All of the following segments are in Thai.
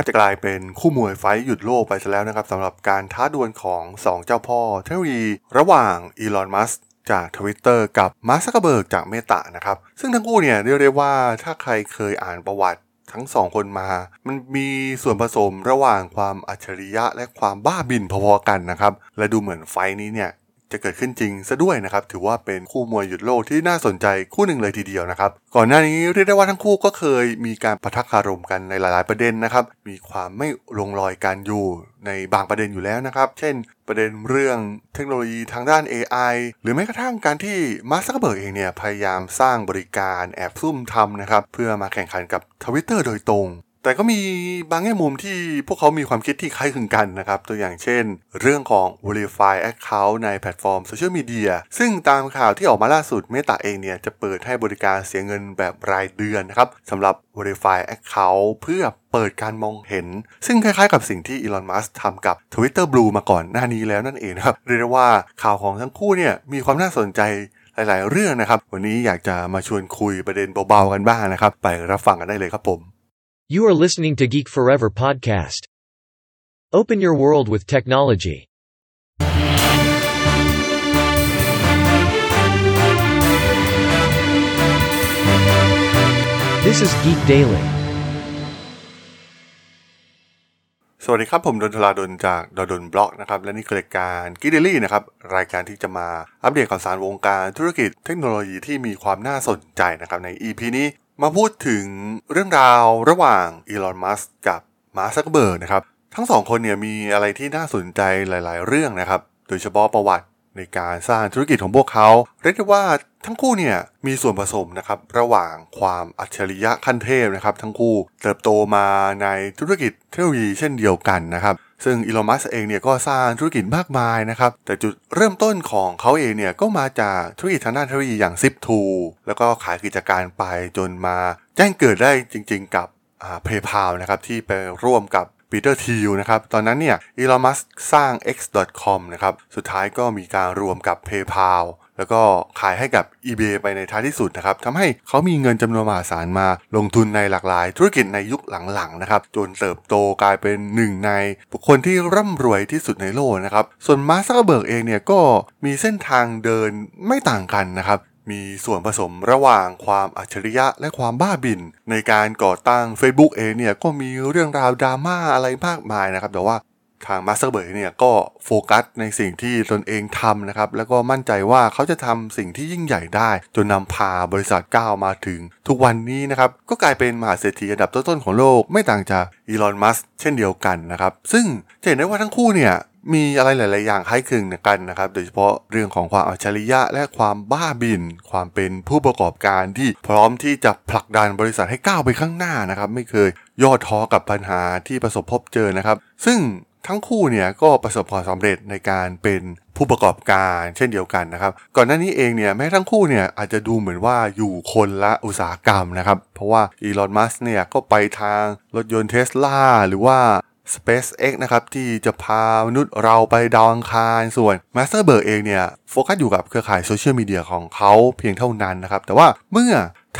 บจะกลายเป็นคู่มวยไฟต์หยุดโลกไปซะแล้วนะครับสำหรับการท้าดวลของ 2 เจ้าพ่อเทคโนโลยีระหว่างอีลอนมัสก์จากทวิตเตอร์กับมาร์คซักเคอร์เบิร์กจากเมตานะครับ ซึ่งทั้งคู่เนี่ยเรียกได้ว่าถ้าใครเคยอ่านประวัติทั้งสองคนมา มันมีส่วนผสมระหว่างความอัจฉริยะและความบ้าบิ่นพอๆกันนะครับ และดูเหมือนไฟต์นี้เนี่ย จะเกิดขึ้นจริงซะด้วยนะครับ ถือว่าเป็นคู่มวยหยุดโลกที่น่าสนใจคู่หนึ่งเลยทีเดียวนะครับ ก่อนหน้านี้เรียกได้ว่าทั้งคู่ก็เคยมีการปะทะคารมกันในหลาย ๆ ประเด็นนะครับ มีความไม่ลงรอยกันอยู่ในบางประเด็นอยู่แล้วนะครับ เช่น ประเด็นเรื่องเทคโนโลยีทางด้าน AI หรือแม้กระทั่งการที่มาร์คซักเคอร์เบิร์กเองเนี่ยพยายามสร้างบริการแอบซุ่มทำนะครับเพื่อมาแข่งขันกับทวิตเตอร์โดยตรง แต่ก็มีบางแง่มุมที่พวกเขามีความคิดที่คล้ายคลึงกันนะครับ ตัวอย่างเช่น เรื่องของ Verified Account ในแพลตฟอร์มโซเชียลมีเดียซึ่งตามข่าวที่ออกมาล่าสุดเมตาเองเนี่ยจะเปิดให้บริการเสียเงินแบบรายเดือนนะครับสำหรับ Verify Account เพื่อเปิดการมองเห็น ซึ่งคล้ายๆกับสิ่งที่อีลอน มัสทำกับ Twitter Blue มาก่อนหน้านี้แล้วนั่นเองครับเรียกว่าข่าวของทั้งคู่เนี่ยมีความน่าสนใจหลาย ๆ เรื่องนะครับ วันนี้อยากจะมาชวนคุยประเด็นเบา ๆ กันบ้างนะครับ ไปรับฟังกันได้เลยครับผม You are listening to Geek Forever podcast. Open your world with technology. This is Geek Daily. สวัสดีครับ ผมดล ธราดล จาก ด.ดล็อกนะครับ และนี่คือรายการ Geek Daily นะครับ รายการที่จะมาอัปเดตข่าวสารวงการธุรกิจเทคโนโลยีที่มีความน่าสนใจนะครับ ใน EP นี้ มาพูดถึงเรื่องราวระหว่างอีลอน มัสก์กับมาร์คซักเคอร์เบิร์กนะครับ ทั้งสองคนเนี่ยมีอะไรที่น่าสนใจหลาย ๆ เรื่องนะครับ โดยเฉพาะประวัติในการสร้างธุรกิจของพวกเขา เรียกได้ว่าทั้งคู่เนี่ยมีส่วนผสมนะครับระหว่างความอัจฉริยะขั้นเทพนะครับ ทั้งคู่เติบโตมาในธุรกิจเทคโนโลยีเช่นเดียวกันนะครับ ซึ่งอีลอนมัสก์เองเนี่ยก็สร้างธุรกิจมากมายนะครับ แต่จุดเริ่มต้นของเขาเองเนี่ยก็มาจากธุรกิจทางด้านเทคโนโลยีอย่าง Zip2 แล้วก็ขายกิจการไปจนมาแจ้งเกิดได้จริงๆกับ PayPal นะครับที่ไปร่วมกับปีเตอร์ทีลนะครับ ตอนนั้นเนี่ยอีลอนมัสก์สร้าง X.com นะครับ สุดท้ายก็มีการรวมกับ PayPal แล้วก็ขายให้กับ eBay ไปในท้ายที่สุดนะครับทำให้เขามีเงินจำนวนมหาศาลมาลงทุนในหลากหลาย ธุรกิจในยุคหลังๆนะครับจนเติบโตกลายเป็นหนึ่งในบุคคลที่ร่ำรวยที่สุดในโลกนะครับส่วนมาร์คซักเบิร์กเองเนี่ยก็มีเส้นทางเดินไม่ต่างกันนะครับมีส่วนผสมระหว่างความอัจฉริยะและความบ้าบิน ในการก่อตั้ง Facebook เองเนี่ยก็มีเรื่องราวดราม่าอะไรมากมายนะครับ แต่ว่า ทางมาร์ค ซักเคอร์เบิร์กเนี่ยก็โฟกัสในสิ่งที่ตนเองทำนะครับ แล้วก็มั่นใจว่าเขาจะทำสิ่งที่ยิ่งใหญ่ได้ จนนำพาบริษัทก้าวมาถึง ทุกวันนี้นะครับ ก็กลายเป็นมหาเศรษฐีอันดับต้นๆของโลกไม่ต่างจากอีลอนมัสก์เช่นเดียวกันนะครับ ซึ่งจะเห็นได้ว่าทั้งคู่เนี่ยมีอะไรหลาย ๆ อย่างคล้ายคลึงกันนะครับ โดยเฉพาะเรื่องของความอัจฉริยะและความบ้าบิ่น ความเป็นผู้ประกอบการที่พร้อมที่จะผลักดันบริษัทให้ก้าวไปข้างหน้านะครับ ไม่เคยย่อท้อกับปัญหาที่ประสบพบเจอนะครับ ซึ่ง ทั้งคู่เนี่ยก็ประสบความสำเร็จในการเป็นผู้ประกอบการเช่นเดียวกันนะครับ ก่อนหน้านี้เองเนี่ยแม้ทั้งคู่เนี่ยอาจจะดูเหมือนว่าอยู่คนละอุตสาหกรรมนะครับ เพราะว่าอีลอนมัสเนี่ยก็ไปทางรถยนต์เทสลาหรือว่า SpaceX นะครับที่จะพามนุษย์เราไปดาวอังคารส่วน Master b e r g เองเนี่ยโฟกัสอยู่กับเครือข่ายโซเชียลมีเดียของเขาเพียงเท่านั้นนะครับ แต่ว่าเมื่อ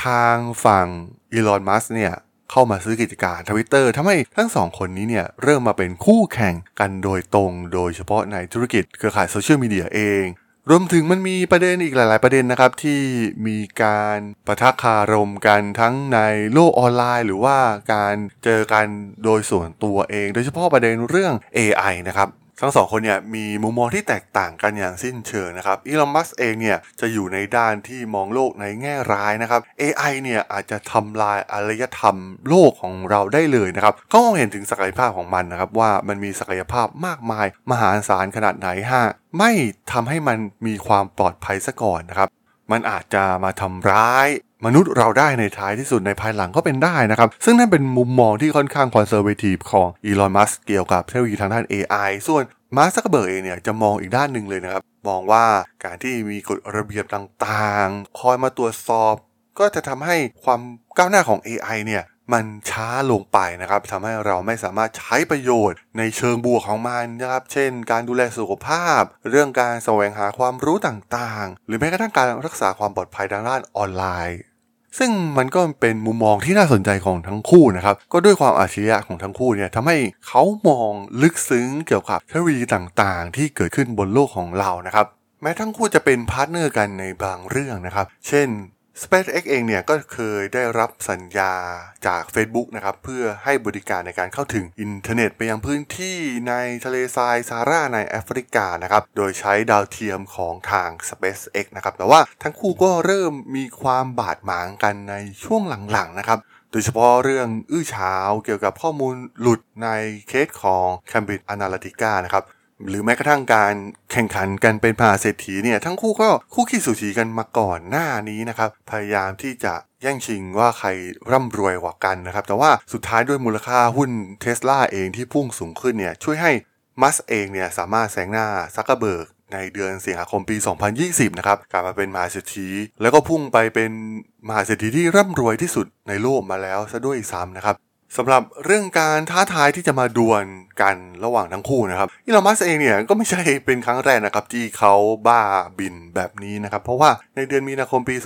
ทางฝั่งอีลอนมัสก์เนี่ย เข้ามาซื้อกิจการทวิตเตอร์ทำให้ทั้งสองคนนี้เนี่ยเริ่มมาเป็นคู่แข่งกันโดยตรง โดยเฉพาะในธุรกิจเครือข่ายโซเชียลมีเดียเอง รวมถึงมันมีประเด็นอีกหลาย ๆ ประเด็นนะครับ ที่มีการปะทะคารมกันทั้งในโลกออนไลน์ หรือว่าการเจอกันโดยส่วนตัวเอง โดยเฉพาะประเด็นเรื่อง AI นะครับ ทั้งสองคนเนี่ยมีมุมมองที่แตกต่างกันอย่างสิ้นเชิงนะครับอีลอนมัสก์เองเนี่ยจะอยู่ในด้านที่มองโลกในแง่ร้ายนะครับ AI เนี่ยอาจจะทำลายอารยธรรมโลกของเราได้เลยนะครับเขามองเห็นถึงศักยภาพของมันนะครับว่ามันมีศักยภาพมากมาย มหาศาลขนาดไหนฮะไม่ทำให้มันมีความปลอดภัยซะก่อนนะครับมันอาจจะมาทำร้าย มนุษย์เราได้ในท้ายที่สุดในภายหลังก็เป็นได้นะครับ ซึ่งนั่นเป็นมุมมองที่ค่อนข้าง conservative ของอีลอนมัสก์เกี่ยวกับเทคโนโลยีทางด้าน AI ส่วนมาร์คซักเคอร์เบิร์กเองเนี่ยจะมองอีกด้านหนึ่งเลยนะครับ มองว่าการที่มีกฎระเบียบต่างๆ คอยมาตรวจสอบ ก็จะทำให้ความก้าวหน้าของ AI เนี่ยมันช้าลงไปนะครับทำให้เราไม่สามารถใช้ประโยชน์ในเชิงบวกของมันนะครับ เช่น การดูแลสุขภาพ เรื่องการแสวงหาความรู้ต่างๆ หรือแม้กระทั่งการรักษาความปลอดภัยทางด้านออนไลน์ ซึ่งมันก็เป็นมุมมองที่น่าสนใจของทั้งคู่นะครับ ก็ด้วยความอาชญะของทั้งคู่เนี่ยทำให้เขามองลึกซึ้งเกี่ยวกับเทคโนโลยีต่างๆ ที่เกิดขึ้นบนโลกของเรานะครับแม้ทั้งคู่จะเป็นพาร์ทเนอร์กันในบางเรื่องนะครับ เช่น SpaceX เองเนี่ยก็เคยได้รับสัญญาจาก Facebook นะครับเพื่อให้บริการในการเข้าถึงอินเทอร์เน็ตไปยังพื้นที่ในทะเลทรายซาฮาราในแอฟริกานะครับโดยใช้ดาวเทียมของทาง SpaceX นะครับแต่ว่าทั้งคู่ก็เริ่มมีความบาดหมางกันในช่วงหลังๆนะครับโดยเฉพาะเรื่องอื้อฉาวเกี่ยวกับข้อมูลหลุดในเคสของ Cambridge Analytica นะครับ หรือแม้กระทั่งการแข่งขันกันเป็นมหาเศรษฐีเนี่ยทั้งคู่ก็คู่ขี้สูสีกันมาก่อนหน้านี้นะครับพยายามที่จะแย่งชิงว่าใครร่ำรวยกว่ากันนะครับแต่ว่าสุดท้ายด้วยมูลค่าหุ้นเทสลาเองที่พุ่งสูงขึ้นเนี่ยช่วยให้มัสเองเนี่ยสามารถแซงหน้าซักเกอร์เบิร์กในเดือนสิงหาคมปี 2020 นะครับกลับมาเป็นมหาเศรษฐีแล้วก็พุ่งไปเป็นมหาเศรษฐีที่ร่ำรวยที่สุดในโลกมาแล้วซะด้วยซ้ำนะครับ สำหรับเรื่องการท้าทายที่จะมาดวลกันระหว่างทั้งคู่นะครับอีลอนมัสเองเนี่ยก็ไม่ใช่เป็นครั้งแรกนะครับที่เขาบ้าบินแบบนี้นะครับ เพราะว่าในเดือนมีนาคมปี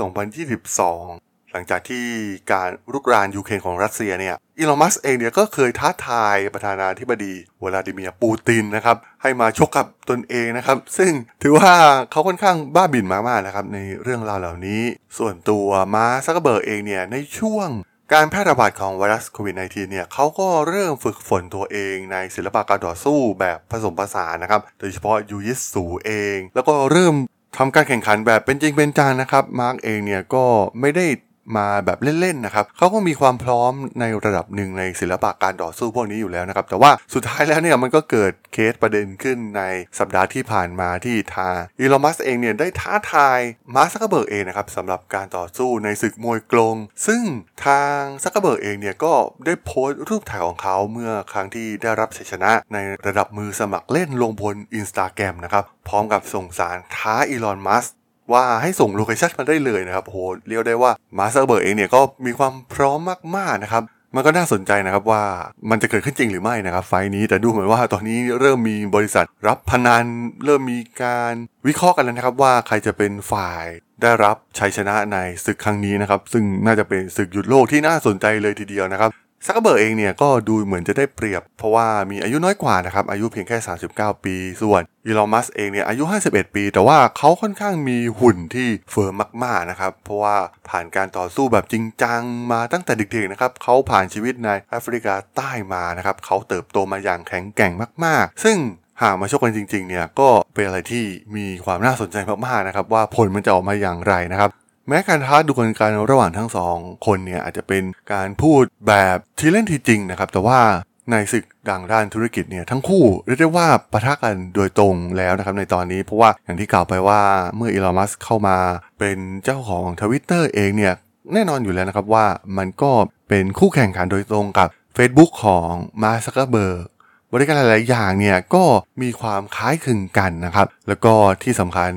2022 หลังจากที่การรุกรานยูเครนของรัสเซียเนี่ยอีลอนมัสเองเนี่ยก็เคยท้าทายประธานาธิบดีวลาดิเมียร์ปูตินนะครับให้มาชกกับตนเองนะครับ ซึ่งถือว่าเขาค่อนข้างบ้าบิ่นมากๆนะครับในเรื่องราวเหล่านี้ ส่วนตัวมาร์ค ซักเกอร์เบิร์กเองเนี่ยในช่วง การแพร่ระบาดของไวรัสโควิด -19 เนี่ยเขาก็เริ่มฝึกฝนตัวเองในศิลปะการต่อสู้แบบผสมผสานนะครับ โดยเฉพาะยูยิตสูเอง แล้วก็เริ่มทำการแข่งขันแบบเป็นจริงเป็นจังนะครับ มาร์คเองเนี่ยก็ไม่ได้ มาแบบเล่นๆนะครับเขาก็มีความพร้อมในระดับหนึ่งในศิลปะการต่อสู้พวกนี้อยู่แล้วนะครับ แต่ว่าสุดท้ายแล้วเนี่ยมันก็เกิดเคสประเด็นขึ้นในสัปดาห์ที่ผ่านมาที่ทางอีลอนมัสก์เองเนี่ยได้ท้าทายมาร์คซักเกอร์เบิร์กเองนะครับสำหรับการต่อสู้ในศึกมวยกรงซึ่งทางซักเกอร์เบิร์กเองเนี่ยก็ได้โพสต์รูปถ่ายของเขาเมื่อครั้งที่ได้รับชัยชนะ ในระดับมือสมัครเล่นลงบนอินสตาแกรมนะครับพร้อมกับส่งสารท้าอีลอนมัสก์ ว่าให้ส่ง location มาได้เลยนะครับโหเรียกได้ว่ามาร์ค ซักเกอร์เบิร์กเองเนี่ยก็มีความพร้อมมากๆนะครับมันก็น่าสนใจนะครับว่ามันจะเกิดขึ้นจริงหรือไม่นะครับ ไฟต์นี้แต่ดูเหมือนว่าตอนนี้เริ่มมีบริษัทรับพนันเริ่มมีการวิเคราะห์กันแล้วนะครับว่าใครจะเป็นฝ่ายได้รับชัยชนะในศึกครั้งนี้นะครับ ซึ่งน่าจะเป็นศึกหยุดโลกที่น่าสนใจเลยทีเดียวนะครับ ซักเกอร์เบิร์กเองเนี่ยก็ดูเหมือนจะได้เปรียบ เพราะว่ามีอายุน้อยกว่านะครับ อายุเพียงแค่ 39 ปี ส่วนอีลอน มัสก์เองเนี่ยอายุ 51 ปี แต่ว่าเขาค่อนข้างมีหุ่นที่ firm มากๆนะครับ เพราะว่าผ่านการต่อสู้แบบจริงจังมาตั้งแต่เด็กๆนะครับเขาผ่านชีวิตในแอฟริกาใต้มานะครับเขาเติบโตมาอย่างแข็งแกร่งมาก ๆ ซึ่งหากมาชกกันจริงๆเนี่ยก็เป็นอะไรที่มีความน่าสนใจมากๆนะครับว่าผลมันจะออกมาอย่างไรนะครับ แม้การท้าดูกันระหว่างทั้งสองคนเนี่ยอาจจะเป็นการพูดแบบที่เล่นทีจริงนะครับ แต่ว่าในศึกดังด้านธุรกิจเนี่ยทั้งคู่เรียกได้ว่าปะทะกันโดยตรงแล้วนะครับในตอนนี้เพราะว่าอย่างที่กล่าวไปว่าเมื่ออีลอนมัสก์เข้ามาเป็นเจ้าของทวิตเตอร์เองเนี่ยแน่นอนอยู่แล้วนะครับว่ามันก็เป็นคู่แข่งขันโดยตรงกับ Facebook ของมาร์คซักเกอร์เบิร์กบริการหลาย ๆ อย่างเนี่ยก็มีความคล้ายคลึงกันนะครับ แล้วก็ที่สำคัญ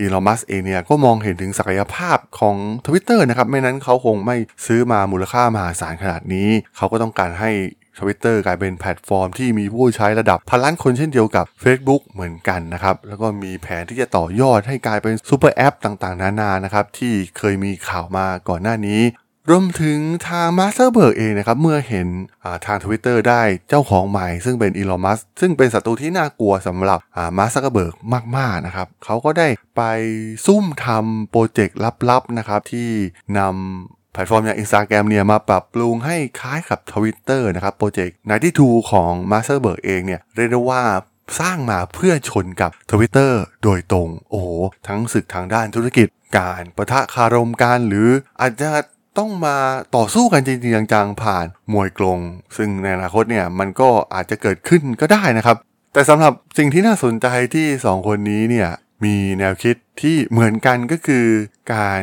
อีลอนมัสก์เองเนี่ยก็มองเห็นถึงศักยภาพของ Twitter นะครับ ไม่นั้นเขาคงไม่ซื้อมามูลค่ามหาศาลขนาดนี้ เขาก็ต้องการให้ทวิตเตอร์กลายเป็นแพลตฟอร์มที่มีผู้ใช้ระดับพันล้านคนเช่นเดียวกับ Facebook เหมือนกันนะครับ แล้วก็มีแผนที่จะต่อยอดให้กลายเป็น super app ต่างๆ นานานะครับ ที่เคยมีข่าวมาก่อนหน้านี้ รวมถึงทางมาร์ค ซักเกอร์เบิร์กเองนะครับ เมื่อเห็นทาง Twitter ได้เจ้าของใหม่ ซึ่งเป็นอีลอนมัสก์ซึ่งเป็นศัตรูที่น่ากลัวสำหรับมาร์ค ซักเกอร์เบิร์กมาก ๆ นะครับ เขาก็ได้ไปซุ่มทำ project ลับ ๆ นะครับ ที่นำแพลตฟอร์มอย่าง Instagram เนี่ยมาปรับปรุงให้คล้ายกับ Twitter นะครับ project 92 ของมาร์ค ซักเกอร์เบิร์กเองเนี่ยเรียกได้ว่าสร้างมาเพื่อชนกับ Twitter โดยตรง โอ้โห ทั้งศึกทางด้านธุรกิจการประทะคารมกันหรืออาจจะ ต้องมาต่อสู้กันจริงๆจังๆผ่านมวยกลง ซึ่งในอนาคตเนี่ยมันก็อาจจะเกิดขึ้นก็ได้นะครับ แต่สำหรับสิ่งที่น่าสนใจที่ 2 คนนี้เนี่ยมีแนวคิดที่เหมือนกันก็คือการ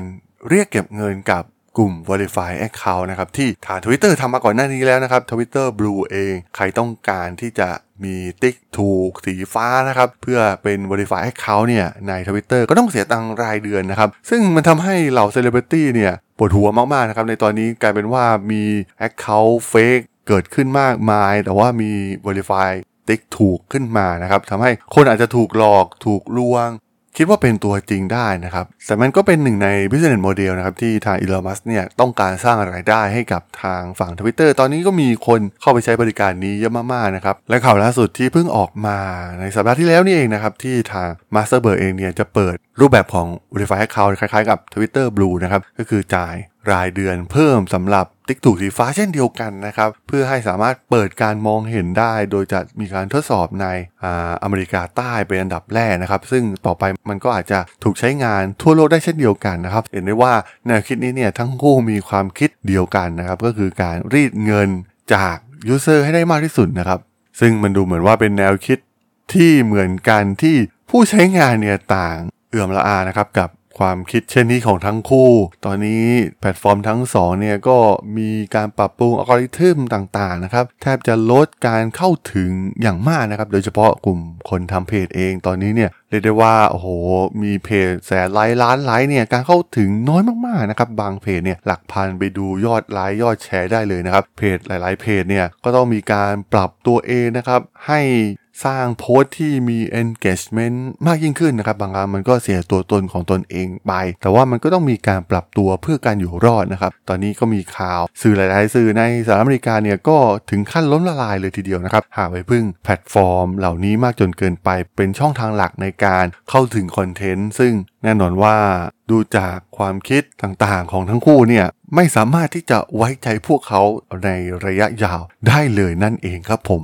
เรียกเก็บเงินกับ กลุ่ม Verify Account นะครับที่ทาง Twitter ทำมาก่อนหน้านี้แล้วนะครับ Twitter Blue เอง ใครต้องการที่จะมีติ๊กถูกสีฟ้านะครับเพื่อเป็น Verify Account เนี่ยใน Twitter ก็ต้องเสียตังรายเดือนนะครับ ซึ่งมันทำให้เหล่า Celebrity เนี่ยปวดหัวมากๆนะครับในตอนนี้กลายเป็นว่ามี Account Fake เกิดขึ้นมากมาย แต่ว่ามี Verify ติ๊กถูกขึ้นมานะครับทำให้คนอาจจะถูกหลอกถูกลวง คิดว่าเป็นตัวจริงได้นะครับ แต่มันก็เป็นหนึ่งใน business model นะครับที่ทาง Elon Musk เนี่ยต้องการสร้างรายได้ให้กับทางฝั่ง Twitter ตอนนี้ก็มีคนเข้าไปใช้บริการนี้เยอะมากๆนะครับ และข่าวล่าสุดที่เพิ่งออกมาในสัปดาห์ที่แล้วนี่เองนะครับ ที่ทาง Masterberg เองเนี่ยจะเปิดรูปแบบของ Verify Account คล้ายๆกับ Twitter Blue นะครับ ก็คือจ่าย รายเดือนเพิ่มสำหรับติ๊กถูกสีฟ้าเช่นเดียวกันนะครับ เพื่อให้สามารถเปิดการมองเห็นได้ โดยจะมีการทดสอบในออเมริกาใต้เป็นอันดับแรกนะครับ ซึ่งต่อไปมันก็อาจจะถูกใช้งานทั่วโลกได้เช่นเดียวกันนะครับ เห็นได้ว่าแนวคิดนี้เนี่ยทั้งคู่มีความคิดเดียวกันนะครับ ก็คือการรีดเงินจาก user ให้ได้มากที่สุดนะครับ ซึ่งมันดูเหมือนว่าเป็นแนวคิดที่เหมือนกันที่ผู้ใช้งานเนี่ยต่างเอือมระอานะครับกับ ความคิดเช่นนี้ของทั้งคู่ ตอนนี้แพลตฟอร์มทั้งสองเนี่ยก็มีการปรับปรุงอัลกอริทึมต่างๆนะครับแทบจะลดการเข้าถึงอย่างมากนะครับโดยเฉพาะกลุ่มคนทำเพจเองตอนนี้เนี่ยเรียกได้ว่าโอ้โหมีเพจแสนไลค์ล้านไลค์เนี่ยการเข้าถึงน้อยมากๆนะครับบางเพจเนี่ยหลักพันไปดูยอดไลค์ยอดแชร์ได้เลยนะครับเพจหลาย ๆ เพจเนี่ยก็ต้องมีการปรับตัวเองนะครับให้ สร้างโพสต์ที่มี engagement มากยิ่งขึ้นนะครับ บางครั้งมันก็เสียตัวตนของตนเองไป แต่ว่ามันก็ต้องมีการปรับตัวเพื่อการอยู่รอดนะครับ ตอนนี้ก็มีข่าวสื่อหลาย ๆ สื่อในสหรัฐอเมริกาเนี่ยก็ถึงขั้นล้มละลายเลยทีเดียวนะครับ หากไปพึ่งแพลตฟอร์ม เหล่านี้มากจนเกินไป เป็นช่องทางหลักในการเข้าถึงคอนเทนต์ ซึ่งแน่นอนว่าดูจากความคิดต่าง ๆ ของทั้งคู่เนี่ยไม่สามารถที่จะไว้ใจพวกเขาในระยะยาวได้เลยนั่นเองครับผม